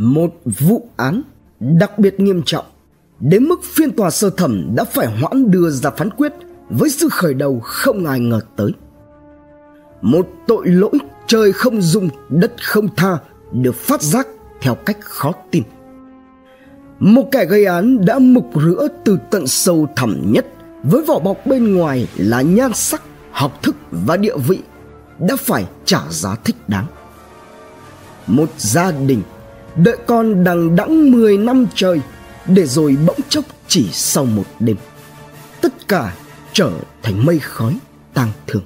một vụ án đặc biệt nghiêm trọng đến mức phiên tòa sơ thẩm đã phải hoãn đưa ra phán quyết với sự khởi đầu không ai ngờ tới. Một tội lỗi trời không dung đất không tha được phát giác theo cách khó tin. Một kẻ gây án đã mục rửa từ tận sâu thẳm nhất với vỏ bọc bên ngoài là nhan sắc, học thức và địa vị đã phải trả giá thích đáng. Một gia đình đợi con đằng đẵng 10 năm trời, để rồi bỗng chốc chỉ sau một đêm. Tất cả trở thành mây khói tang thương.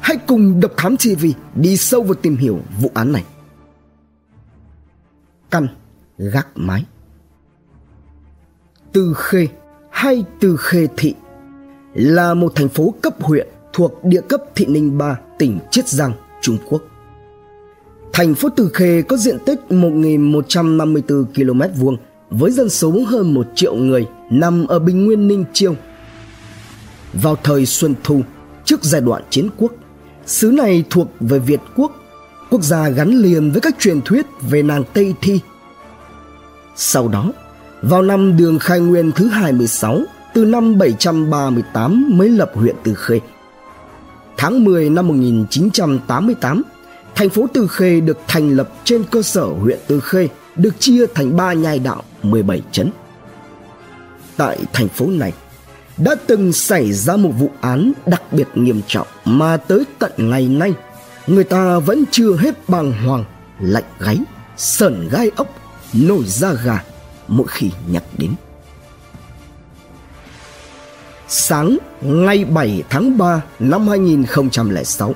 Hãy cùng độc thám tv đi sâu vào tìm hiểu vụ án này. Căn gác mái. Từ khê, hay từ khê thị, là một thành phố cấp huyện thuộc địa cấp thị ninh ba, tỉnh chiết giang, trung quốc. Thành phố Từ Khê có diện tích 1.154 km vuông với dân số hơn 1 triệu người nằm ở Bình Nguyên Ninh Chiêu. Vào thời Xuân Thu, trước giai đoạn chiến quốc, xứ này thuộc về Việt Quốc, quốc gia gắn liền với các truyền thuyết về nàng Tây Thi. Sau đó, vào năm đường khai nguyên thứ 26, từ năm 738 mới lập huyện Từ Khê. Tháng 10 năm 1988, Thành phố Từ Khê được thành lập trên cơ sở huyện Từ Khê được chia thành ba nhai đạo 17 chấn. Tại thành phố này đã từng xảy ra một vụ án đặc biệt nghiêm trọng mà tới tận ngày nay người ta vẫn chưa hết bàng hoàng, lạnh gáy, sờn gai ốc, nổi da gà mỗi khi nhắc đến. Sáng ngày 7 tháng 3 năm 2006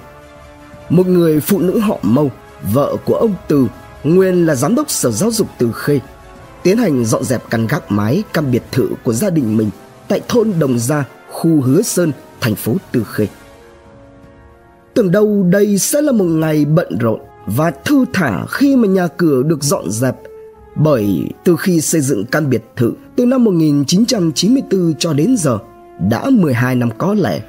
một người phụ nữ họ Mâu, vợ của ông Từ, nguyên là giám đốc sở giáo dục Từ Khê, tiến hành dọn dẹp căn gác mái căn biệt thự của gia đình mình tại thôn Đồng Gia, khu Hứa Sơn, thành phố Từ Khê. Tưởng đâu đây sẽ là một ngày bận rộn và thư thả khi mà nhà cửa được dọn dẹp bởi từ khi xây dựng căn biệt thự từ năm 1994 cho đến giờ đã 12 năm có lẽ.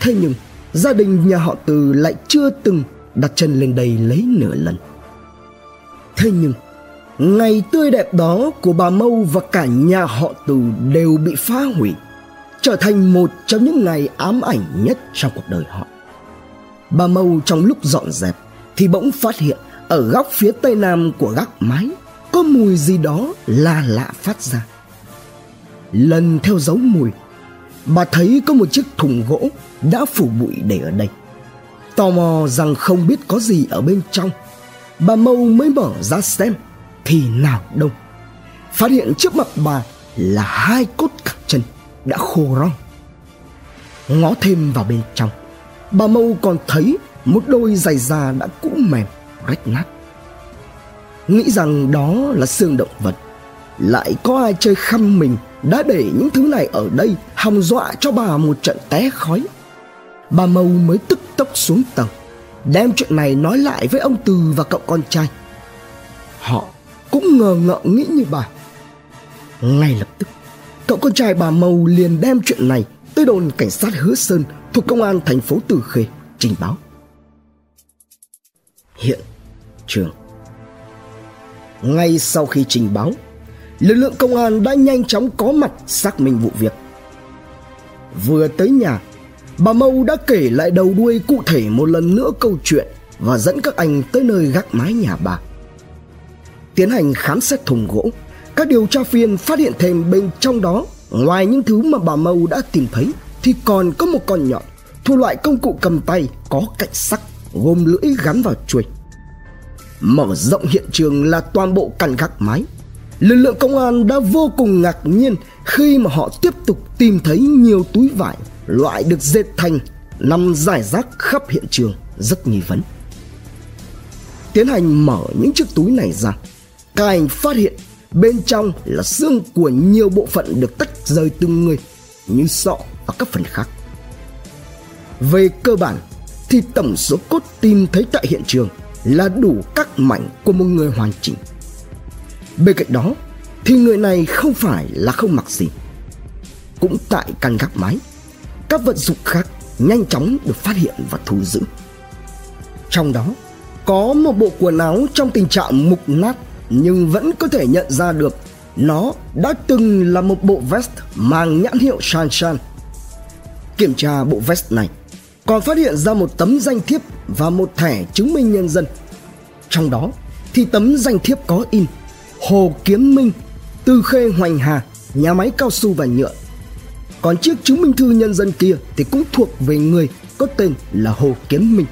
Thế nhưng gia đình nhà họ từ lại chưa từng đặt chân lên đây lấy nửa lần. Thế nhưng, ngày tươi đẹp đó của bà mâu và cả nhà họ từ đều bị phá hủy, trở thành một trong những ngày ám ảnh nhất trong cuộc đời họ. Bà mâu trong lúc dọn dẹp thì bỗng phát hiện ở góc phía tây nam của gác mái có mùi gì đó là lạ phát ra. Lần theo dấu mùi bà thấy có một chiếc thùng gỗ đã phủ bụi để ở đây. Tò mò rằng không biết có gì ở bên trong. Bà mâu mới mở ra xem, thì nào đông phát hiện trước mặt bà là hai cốt cẳng chân đã khô rong. Ngó thêm vào bên trong, bà mâu còn thấy một đôi giày da đã cũ mềm, rách nát. Nghĩ rằng đó là xương động vật, lại có ai chơi khăm mình đã để những thứ này ở đây hòng dọa cho bà một trận té khói. Bà mâu mới tức tốc xuống tầng đem chuyện này nói lại với ông từ và cậu con trai. Họ cũng ngờ ngợ nghĩ như bà. Ngay lập tức, cậu con trai bà mâu liền đem chuyện này tới đồn cảnh sát hứa sơn thuộc công an thành phố từ khê trình báo. Hiện trường. Ngay sau khi trình báo lực lượng công an đã nhanh chóng có mặt xác minh vụ việc. Vừa tới nhà, bà mâu đã kể lại đầu đuôi cụ thể một lần nữa câu chuyện và dẫn các anh tới nơi gác mái nhà bà. Tiến hành khám xét thùng gỗ, các điều tra viên phát hiện thêm bên trong đó, ngoài những thứ mà bà mâu đã tìm thấy, thì còn có một con nhọn thuộc loại công cụ cầm tay có cạnh sắc gồm lưỡi gắn vào chuôi. Mở rộng hiện trường là toàn bộ căn gác mái lực lượng công an đã vô cùng ngạc nhiên khi mà họ tiếp tục tìm thấy nhiều túi vải loại được dệt thành nằm rải rác khắp hiện trường, rất nghi vấn. Tiến hành mở những chiếc túi này ra, các anh phát hiện bên trong là xương của nhiều bộ phận được tách rời từng người như sọ và các phần khác. Về cơ bản thì tổng số cốt tìm thấy tại hiện trường là đủ các mảnh của một người hoàn chỉnh bên cạnh đó thì người này không phải là không mặc gì cũng tại căn gác mái các vật dụng khác nhanh chóng được phát hiện và thu giữ trong đó có một bộ quần áo trong tình trạng mục nát nhưng vẫn có thể nhận ra được nó đã từng là một bộ vest mang nhãn hiệu Shan Shan. Kiểm tra bộ vest này, còn phát hiện ra một tấm danh thiếp và một thẻ chứng minh nhân dân. Trong đó thì tấm danh thiếp có in Hồ Kiếm Minh, Tư Khê Hoành Hà, nhà máy cao su và nhựa. Còn chiếc chứng minh thư nhân dân kia thì cũng thuộc về người có tên là Hồ Kiếm Minh.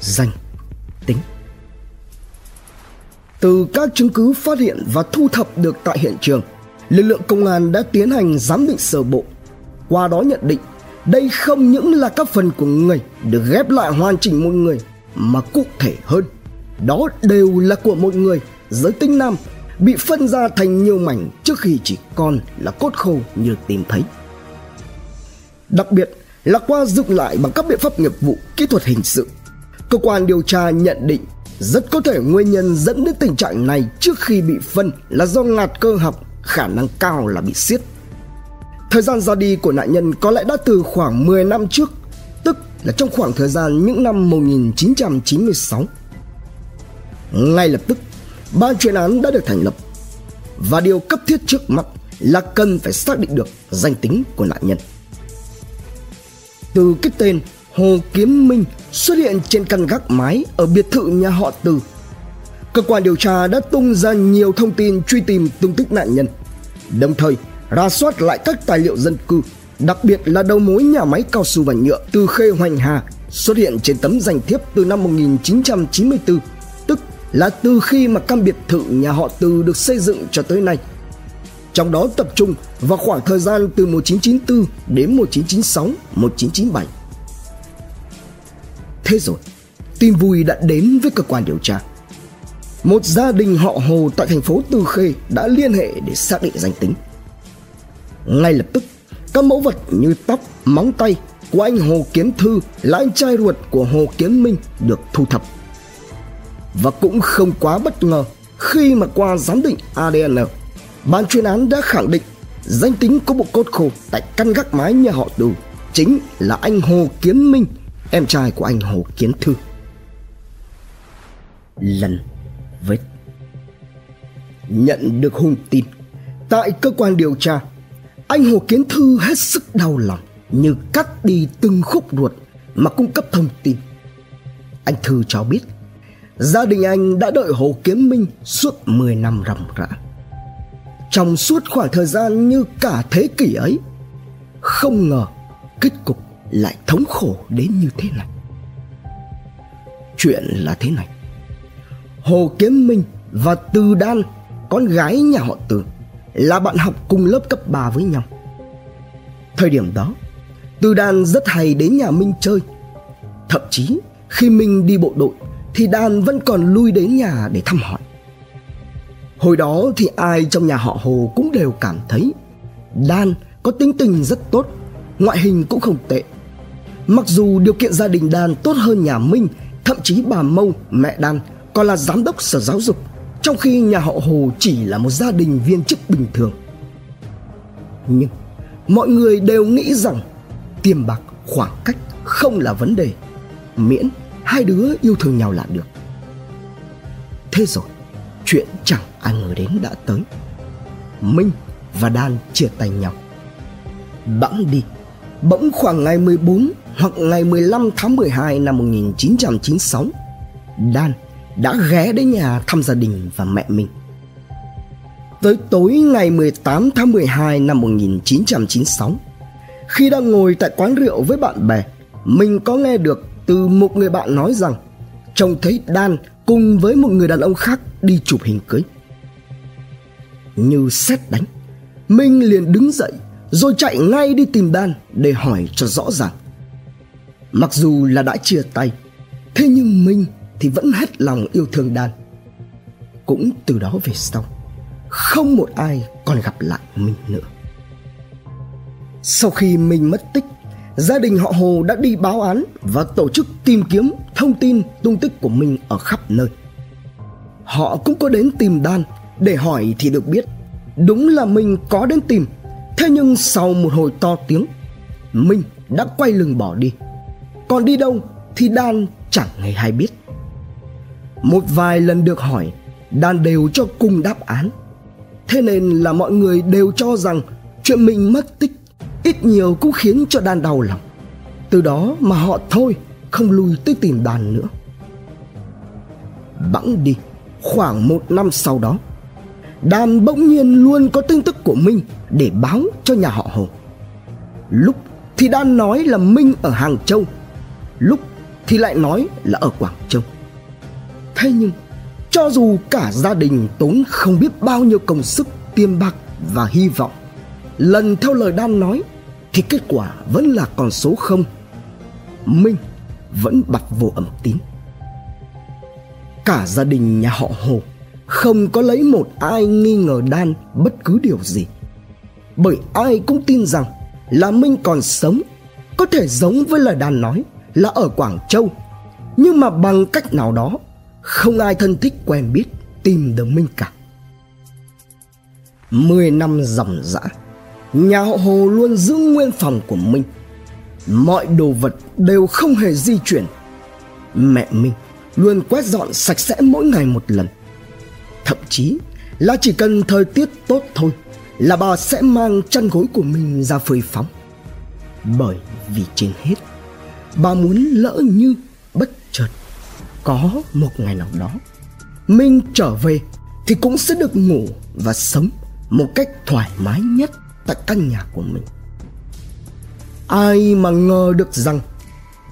Danh tính Từ các chứng cứ phát hiện và thu thập được tại hiện trường, lực lượng công an đã tiến hành giám định sơ bộ. Qua đó nhận định đây không những là các phần của người được ghép lại hoàn chỉnh một người mà cụ thể hơn đó đều là của một người giới tính nam, bị phân ra thành nhiều mảnh trước khi chỉ còn là cốt khô như tìm thấy. Đặc biệt là qua dựng lại bằng các biện pháp nghiệp vụ kỹ thuật hình sự, cơ quan điều tra nhận định rất có thể nguyên nhân dẫn đến tình trạng này trước khi bị phân là do ngạt cơ học, khả năng cao là bị siết. Thời gian ra đi của nạn nhân có lẽ đã từ khoảng 10 năm trước, tức là trong khoảng thời gian những năm 1996 ngay lập tức ban chuyên án đã được thành lập và điều cấp thiết trước mắt là cần phải xác định được danh tính của nạn nhân từ cái tên Hồ Kiếm Minh xuất hiện trên căn gác mái ở biệt thự nhà họ Từ. Cơ quan điều tra đã tung ra nhiều thông tin truy tìm tung tích nạn nhân, đồng thời ra soát lại các tài liệu dân cư, đặc biệt là đầu mối nhà máy cao su và nhựa từ Khê Hoành Hà xuất hiện trên tấm danh thiếp từ năm 1994 tức là từ khi mà căn biệt thự nhà họ Từ được xây dựng cho tới nay. Trong đó tập trung vào khoảng thời gian từ 1994 đến 1996, 1997. Thế rồi, tin vui đã đến với cơ quan điều tra. Một gia đình họ Hồ tại thành phố Từ Khê đã liên hệ để xác định danh tính. Ngay lập tức, các mẫu vật như tóc, móng tay của anh Hồ Kiến Thư là anh trai ruột của Hồ Kiến Minh được thu thập và cũng không quá bất ngờ khi mà qua giám định ADN, ban chuyên án đã khẳng định danh tính của bộ cốt khô tại căn gác mái nhà họ Từ chính là anh Hồ Kiến Minh, em trai của anh Hồ Kiến Thư. Lần vết Nhận được hung tin Tại cơ quan điều tra Anh Hồ Kiến Thư hết sức đau lòng Như cắt đi từng khúc ruột Mà cung cấp thông tin Anh Thư cho biết Gia đình anh đã đợi Hồ Kiếm Minh suốt 10 năm ròng rã. Trong suốt khoảng thời gian như cả thế kỷ ấy, không ngờ kết cục lại thống khổ đến như thế này. Chuyện là thế này. Hồ Kiếm Minh và Từ Đan, con gái nhà họ Từ, là bạn học cùng lớp cấp 3 với nhau. Thời điểm đó, Từ Đan rất hay đến nhà Minh chơi. Thậm chí khi Minh đi bộ đội thì đàn vẫn còn lui đến nhà để thăm hỏi. Hồi đó thì ai trong nhà họ hồ cũng đều cảm thấy đan có tính tình rất tốt, ngoại hình cũng không tệ. Mặc dù điều kiện gia đình đan tốt hơn nhà minh, thậm chí bà mâu, mẹ đan, còn là giám đốc sở giáo dục, trong khi nhà họ hồ chỉ là một gia đình viên chức bình thường. Nhưng mọi người đều nghĩ rằng tiền bạc khoảng cách không là vấn đề, miễn hai đứa yêu thương nhau là được. Thế rồi, chuyện chẳng ai ngờ đến đã tới. Minh và đan chia tay nhau. Bẵng đi. Bỗng khoảng ngày 14 hoặc ngày 15 tháng 12 năm 1996 đan đã ghé đến nhà thăm gia đình và mẹ mình. Tới tối ngày 18 tháng 12 năm 1996 khi đang ngồi tại quán rượu với bạn bè mình có nghe được từ một người bạn nói rằng trông thấy Dan cùng với một người đàn ông khác đi chụp hình cưới. Như xét đánh, Minh liền đứng dậy rồi chạy ngay đi tìm Dan để hỏi cho rõ ràng. Mặc dù là đã chia tay, thế nhưng Minh thì vẫn hết lòng yêu thương Dan Cũng từ đó về sau, không một ai còn gặp lại Minh nữa. Sau khi Minh mất tích gia đình họ Hồ đã đi báo án và tổ chức tìm kiếm thông tin tung tích của mình ở khắp nơi. Họ cũng có đến tìm Đan để hỏi thì được biết đúng là mình có đến tìm. Thế nhưng sau một hồi to tiếng, Minh đã quay lưng bỏ đi. Còn đi đâu thì Đan chẳng hề hay biết. Một vài lần được hỏi Đan đều cho cùng đáp án Thế nên là mọi người đều cho rằng Chuyện mình mất tích Ít nhiều cũng khiến cho Đan đau lòng. Từ đó mà họ thôi Không lui tới tìm Đan nữa. Bẵng đi Khoảng một năm sau đó Đan bỗng nhiên luôn có tin tức của Minh Để báo cho nhà họ Hồ. Lúc thì Đan nói là Minh ở Hàng Châu Lúc thì lại nói là ở Quảng Châu. Thế nhưng cho dù cả gia đình tốn không biết bao nhiêu công sức, tiêm bạc và hy vọng Lần theo lời Đan nói thì kết quả vẫn là con số không. Minh vẫn bặt vô âm tín. Cả gia đình nhà họ Hồ Không có lấy một ai nghi ngờ Đan bất cứ điều gì. Bởi ai cũng tin rằng Là Minh còn sống, Có thể giống với lời Đan nói Là ở Quảng Châu. Nhưng mà bằng cách nào đó, không ai thân thích quen biết tìm được Minh cả. Mười năm dòng dã Nhà họ Hồ luôn giữ nguyên phòng của Minh Mọi đồ vật đều không hề di chuyển. Mẹ Minh luôn quét dọn sạch sẽ mỗi ngày một lần. Thậm chí là chỉ cần thời tiết tốt thôi Là bà sẽ mang chăn gối của mình ra phơi phóng. Bởi vì trên hết, Bà muốn lỡ như bất chợt có một ngày nào đó minh trở về thì cũng sẽ được ngủ và sống một cách thoải mái nhất tại căn nhà của mình. Ai mà ngờ được rằng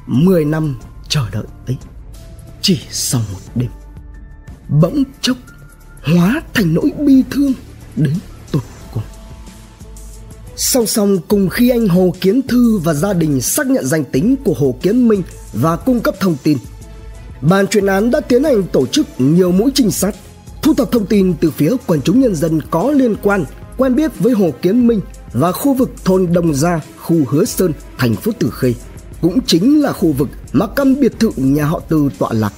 10 năm chờ đợi ấy chỉ sau một đêm bỗng chốc hóa thành nỗi bi thương đến tột cùng. Song song cùng khi anh hồ kiến thư và gia đình xác nhận danh tính của hồ kiến minh và cung cấp thông tin Ban chuyên án đã tiến hành tổ chức nhiều mũi trinh sát, thu thập thông tin từ phía quần chúng nhân dân có liên quan, quen biết với Hồ Kiến Minh và khu vực thôn Đồng Gia, khu Hứa Sơn, thành phố tử Khê, cũng chính là khu vực mà căn biệt thự nhà họ Từ tọa lạc.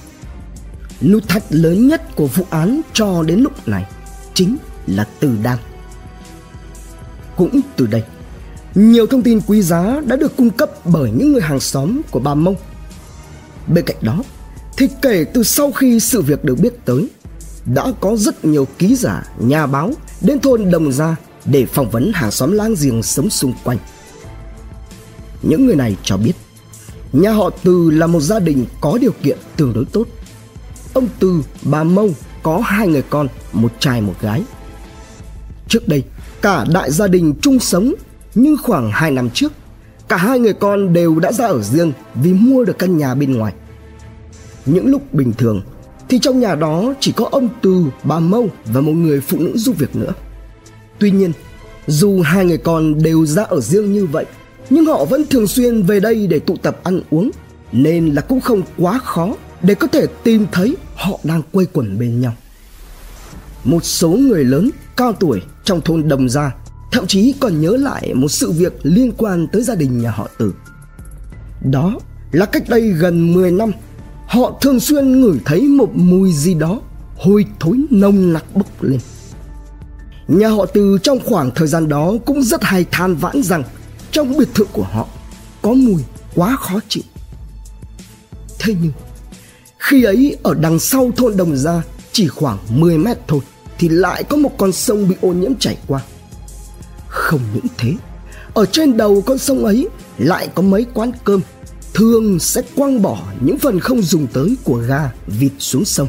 Nút thắt lớn nhất của vụ án cho đến lúc này chính là Từ Đan. Cũng từ đây, nhiều thông tin quý giá đã được cung cấp bởi những người hàng xóm của bà Mông. Bên cạnh đó, thì kể từ sau khi sự việc được biết tới đã có rất nhiều ký giả, nhà báo đến thôn đồng gia để phỏng vấn hàng xóm láng giềng sống xung quanh. Những người này cho biết, nhà họ từ là một gia đình có điều kiện tương đối tốt. Ông từ, bà mâu có hai người con, một trai, một gái. Trước đây, cả đại gia đình chung sống, nhưng khoảng hai năm trước, cả hai người con đều đã ra ở riêng vì mua được căn nhà bên ngoài. Những lúc bình thường thì trong nhà đó chỉ có ông Từ, bà Mâu và một người phụ nữ giúp việc nữa. Tuy nhiên, dù hai người con đều ra ở riêng như vậy, nhưng họ vẫn thường xuyên về đây để tụ tập ăn uống, nên là cũng không quá khó để có thể tìm thấy họ đang quây quần bên nhau. Một số người lớn cao tuổi trong thôn Đồng Gia thậm chí còn nhớ lại một sự việc liên quan tới gia đình nhà họ Từ. Đó là cách đây gần 10 năm họ thường xuyên ngửi thấy một mùi gì đó, hôi thối nồng nặc bốc lên. Nhà họ từ trong khoảng thời gian đó cũng rất hay than vãn rằng trong biệt thự của họ có mùi quá khó chịu. Thế nhưng, khi ấy ở đằng sau thôn đồng gia chỉ khoảng 10 mét thôi thì lại có một con sông bị ô nhiễm chảy qua. Không những thế, ở trên đầu con sông ấy lại có mấy quán cơm thường sẽ quăng bỏ những phần không dùng tới của gà vịt xuống sông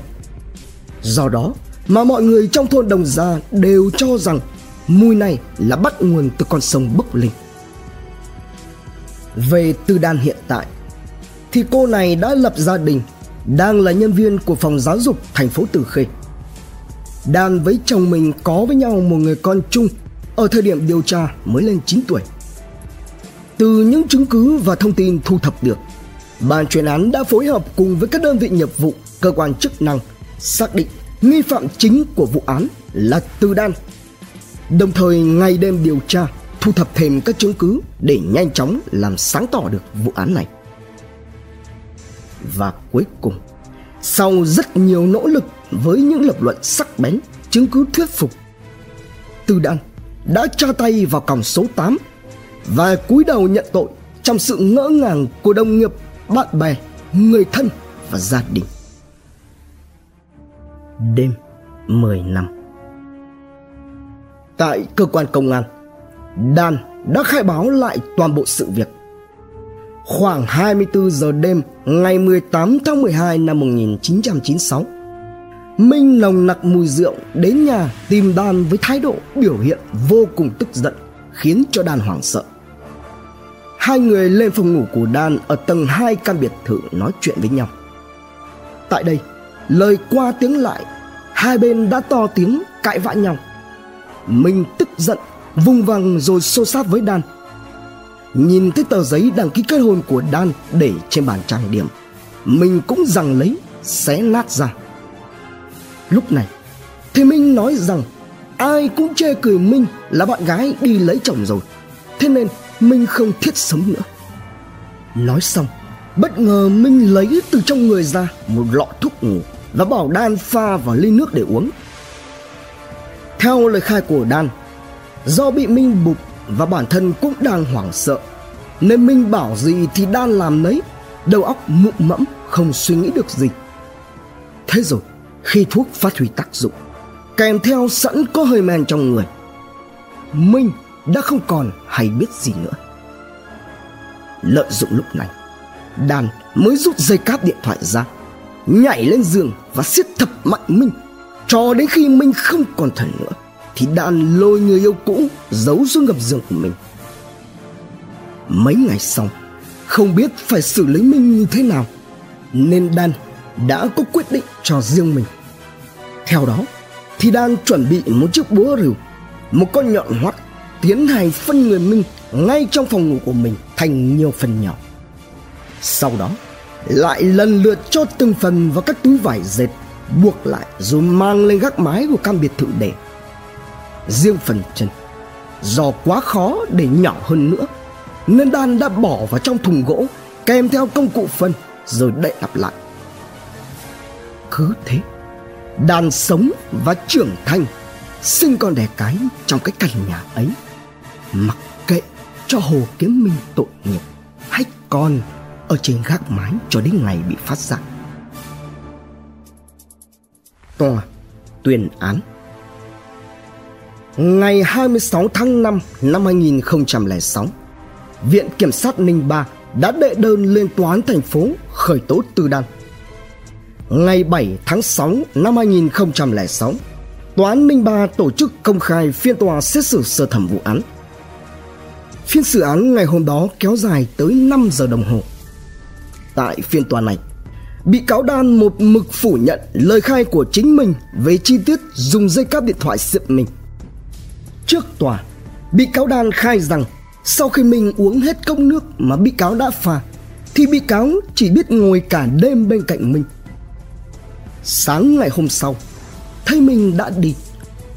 do đó mà mọi người trong thôn đồng gia đều cho rằng mùi này là bắt nguồn từ con sông bốc linh về tư đan hiện tại, thì cô này đã lập gia đình, đang là nhân viên của phòng giáo dục thành phố Từ Khê. Đan với chồng mình có với nhau một người con chung ở thời điểm điều tra mới lên 9 tuổi. Từ những chứng cứ và thông tin thu thập được, ban chuyên án đã phối hợp cùng với các đơn vị nghiệp vụ, cơ quan chức năng xác định nghi phạm chính của vụ án là Từ Đan. Đồng thời ngày đêm điều tra, thu thập thêm các chứng cứ để nhanh chóng làm sáng tỏ được vụ án này. Và cuối cùng, sau rất nhiều nỗ lực với những lập luận sắc bén, chứng cứ thuyết phục, Từ Đan đã tra tay vào còng số 8 và cúi đầu nhận tội trong sự ngỡ ngàng của đồng nghiệp, bạn bè, người thân và gia đình. đêm 10 năm. Tại cơ quan công an, Đan đã khai báo lại toàn bộ sự việc. Khoảng 24 giờ đêm ngày 18 tháng 12 năm 1996, Minh nồng nặc mùi rượu đến nhà tìm Đan với thái độ biểu hiện vô cùng tức giận khiến cho Đan hoảng sợ. Hai người lên phòng ngủ của Dan ở tầng 2 căn biệt thự nói chuyện với nhau. Tại đây, lời qua tiếng lại, hai bên đã to tiếng cãi vã nhau. Minh tức giận, vung vằng rồi xô sát với Dan. Nhìn thấy tờ giấy đăng ký kết hôn của Dan để trên bàn trang điểm, Minh cũng rằng lấy, xé nát ra. Lúc này, thì Minh nói rằng ai cũng chê cười Minh là bạn gái đi lấy chồng rồi. Thế nên Minh không thiết sống nữa. Nói xong, bất ngờ Minh lấy từ trong người ra một lọ thuốc ngủ và bảo Đan pha vào ly nước để uống. Theo lời khai của Đan, do bị Minh bục và bản thân cũng đang hoảng sợ, nên Minh bảo gì thì Đan làm nấy, đầu óc mụ mẫm không suy nghĩ được gì. Thế rồi, khi thuốc phát huy tác dụng, kèm theo sẵn có hơi men trong người, Minh đã không còn hay biết gì nữa. Lợi dụng lúc này, Đan mới rút dây cáp điện thoại ra, nhảy lên giường và siết thập mạnh Minh. Cho đến khi Minh không còn thần nữa, thì Đan lôi người yêu cũ giấu xuống gầm giường của mình. Mấy ngày sau, không biết phải xử lý Minh như thế nào, nên Đan đã có quyết định cho riêng mình. Theo đó, thì Đan chuẩn bị một chiếc búa rìu, một con nhọn hoắt tiến hành phân người Minh ngay trong phòng ngủ của mình thành nhiều phần nhỏ. Sau đó, lại lần lượt cho từng phần vào các túi vải dệt buộc lại rồi mang lên gác mái của căn biệt thự để. Riêng phần chân, do quá khó để nhỏ hơn nữa, nên Đan đã bỏ vào trong thùng gỗ kèm theo công cụ phân rồi đậy lặp lại. Cứ thế, Đan sống và trưởng thành, sinh con đẻ cái trong cái căn nhà ấy mặc kệ cho Hồ Kiếm Minh tội nghiệp hay con ở trên gác mái cho đến ngày bị phát giác. Tòa tuyên án Ngày 26 tháng 5 năm 2006, Viện Kiểm sát Ninh Ba đã đệ đơn lên Tòa án thành phố khởi tố tư Đan. Ngày 7 tháng 6 năm 2006, Tòa án Ninh Ba tổ chức công khai phiên tòa xét xử sơ thẩm vụ án. Phiên xử án ngày hôm đó kéo dài tới 5 giờ đồng hồ. Tại phiên tòa này, bị cáo Đan một mực phủ nhận lời khai của chính mình về chi tiết dùng dây cáp điện thoại xịt mình. Trước tòa, bị cáo Đan khai rằng sau khi mình uống hết cốc nước mà bị cáo đã pha, thì bị cáo chỉ biết ngồi cả đêm bên cạnh mình. Sáng ngày hôm sau, thấy mình đã đi.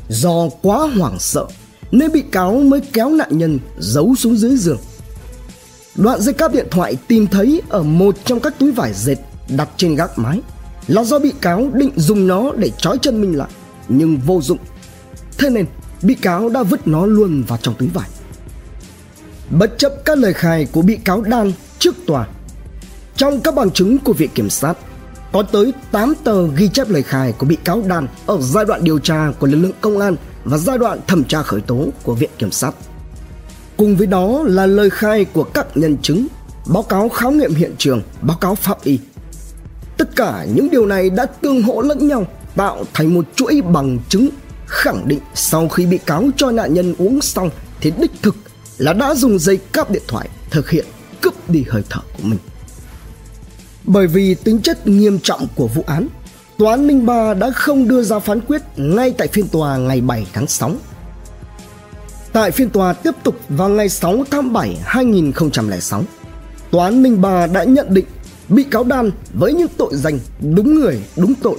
Do quá hoảng sợ nên bị cáo mới kéo nạn nhân giấu xuống dưới giường. Đoạn dây cáp điện thoại tìm thấy ở một trong các túi vải dệt đặt trên gác mái là do bị cáo định dùng nó để trói chân mình lại nhưng vô dụng. Thế nên bị cáo đã vứt nó luôn vào trong túi vải. Bất chấp các lời khai của bị cáo Đan trước tòa, trong các bằng chứng của viện kiểm sát có tới 8 tờ ghi chép lời khai của bị cáo Đan ở giai đoạn điều tra của lực lượng công an và giai đoạn thẩm tra khởi tố của Viện Kiểm sát. Cùng với đó là lời khai của các nhân chứng, báo cáo khám nghiệm hiện trường, báo cáo pháp y. Tất cả những điều này đã tương hỗ lẫn nhau tạo thành một chuỗi bằng chứng khẳng định sau khi bị cáo cho nạn nhân uống xong thì đích thực là đã dùng dây cáp điện thoại thực hiện cướp đi hơi thở của mình. Bởi vì tính chất nghiêm trọng của vụ án Tòa án Ninh Ba đã không đưa ra phán quyết ngay tại phiên tòa ngày 7 tháng 6. Tại phiên tòa tiếp tục vào ngày 6 tháng 7 2006, Tòa án Ninh Ba đã nhận định bị cáo Đan với những tội danh đúng người đúng tội,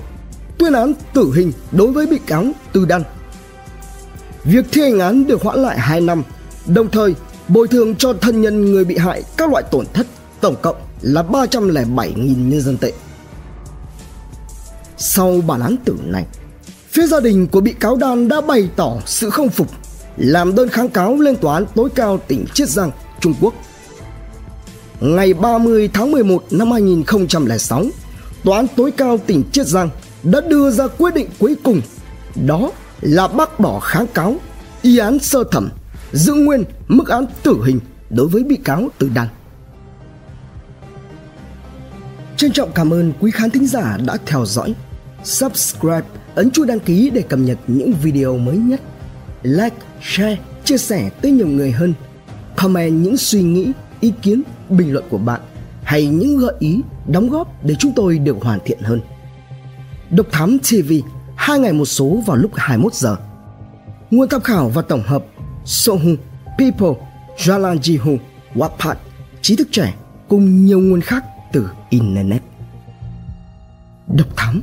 tuyên án tử hình đối với bị cáo Từ Đan. Việc thi hành án được hoãn lại 2 năm, đồng thời bồi thường cho thân nhân người bị hại các loại tổn thất tổng cộng là 307.000 nhân dân tệ. Sau bản án tử này, phía gia đình của bị cáo Đan đã bày tỏ sự không phục, làm đơn kháng cáo lên tòa án tối cao tỉnh Chiết Giang, Trung Quốc. Ngày 30 tháng 11 năm 2006, Tòa án tối cao tỉnh Chiết Giang đã đưa ra quyết định cuối cùng đó là bác bỏ kháng cáo y án sơ thẩm giữ nguyên mức án tử hình đối với bị cáo Từ Đan. Trân trọng cảm ơn quý khán thính giả đã theo dõi. Subscribe, ấn chuông đăng ký để cập nhật những video mới nhất. Like, share, chia sẻ tới nhiều người hơn. Comment những suy nghĩ, ý kiến, bình luận của bạn hay những gợi ý, đóng góp để chúng tôi được hoàn thiện hơn. Độc Thám TV, hai ngày một số vào lúc 21 giờ. Nguồn tham khảo và tổng hợp Sohu, People, Jalan Jihu, Wattpad, trí thức trẻ cùng nhiều nguồn khác từ Internet. Độc Thám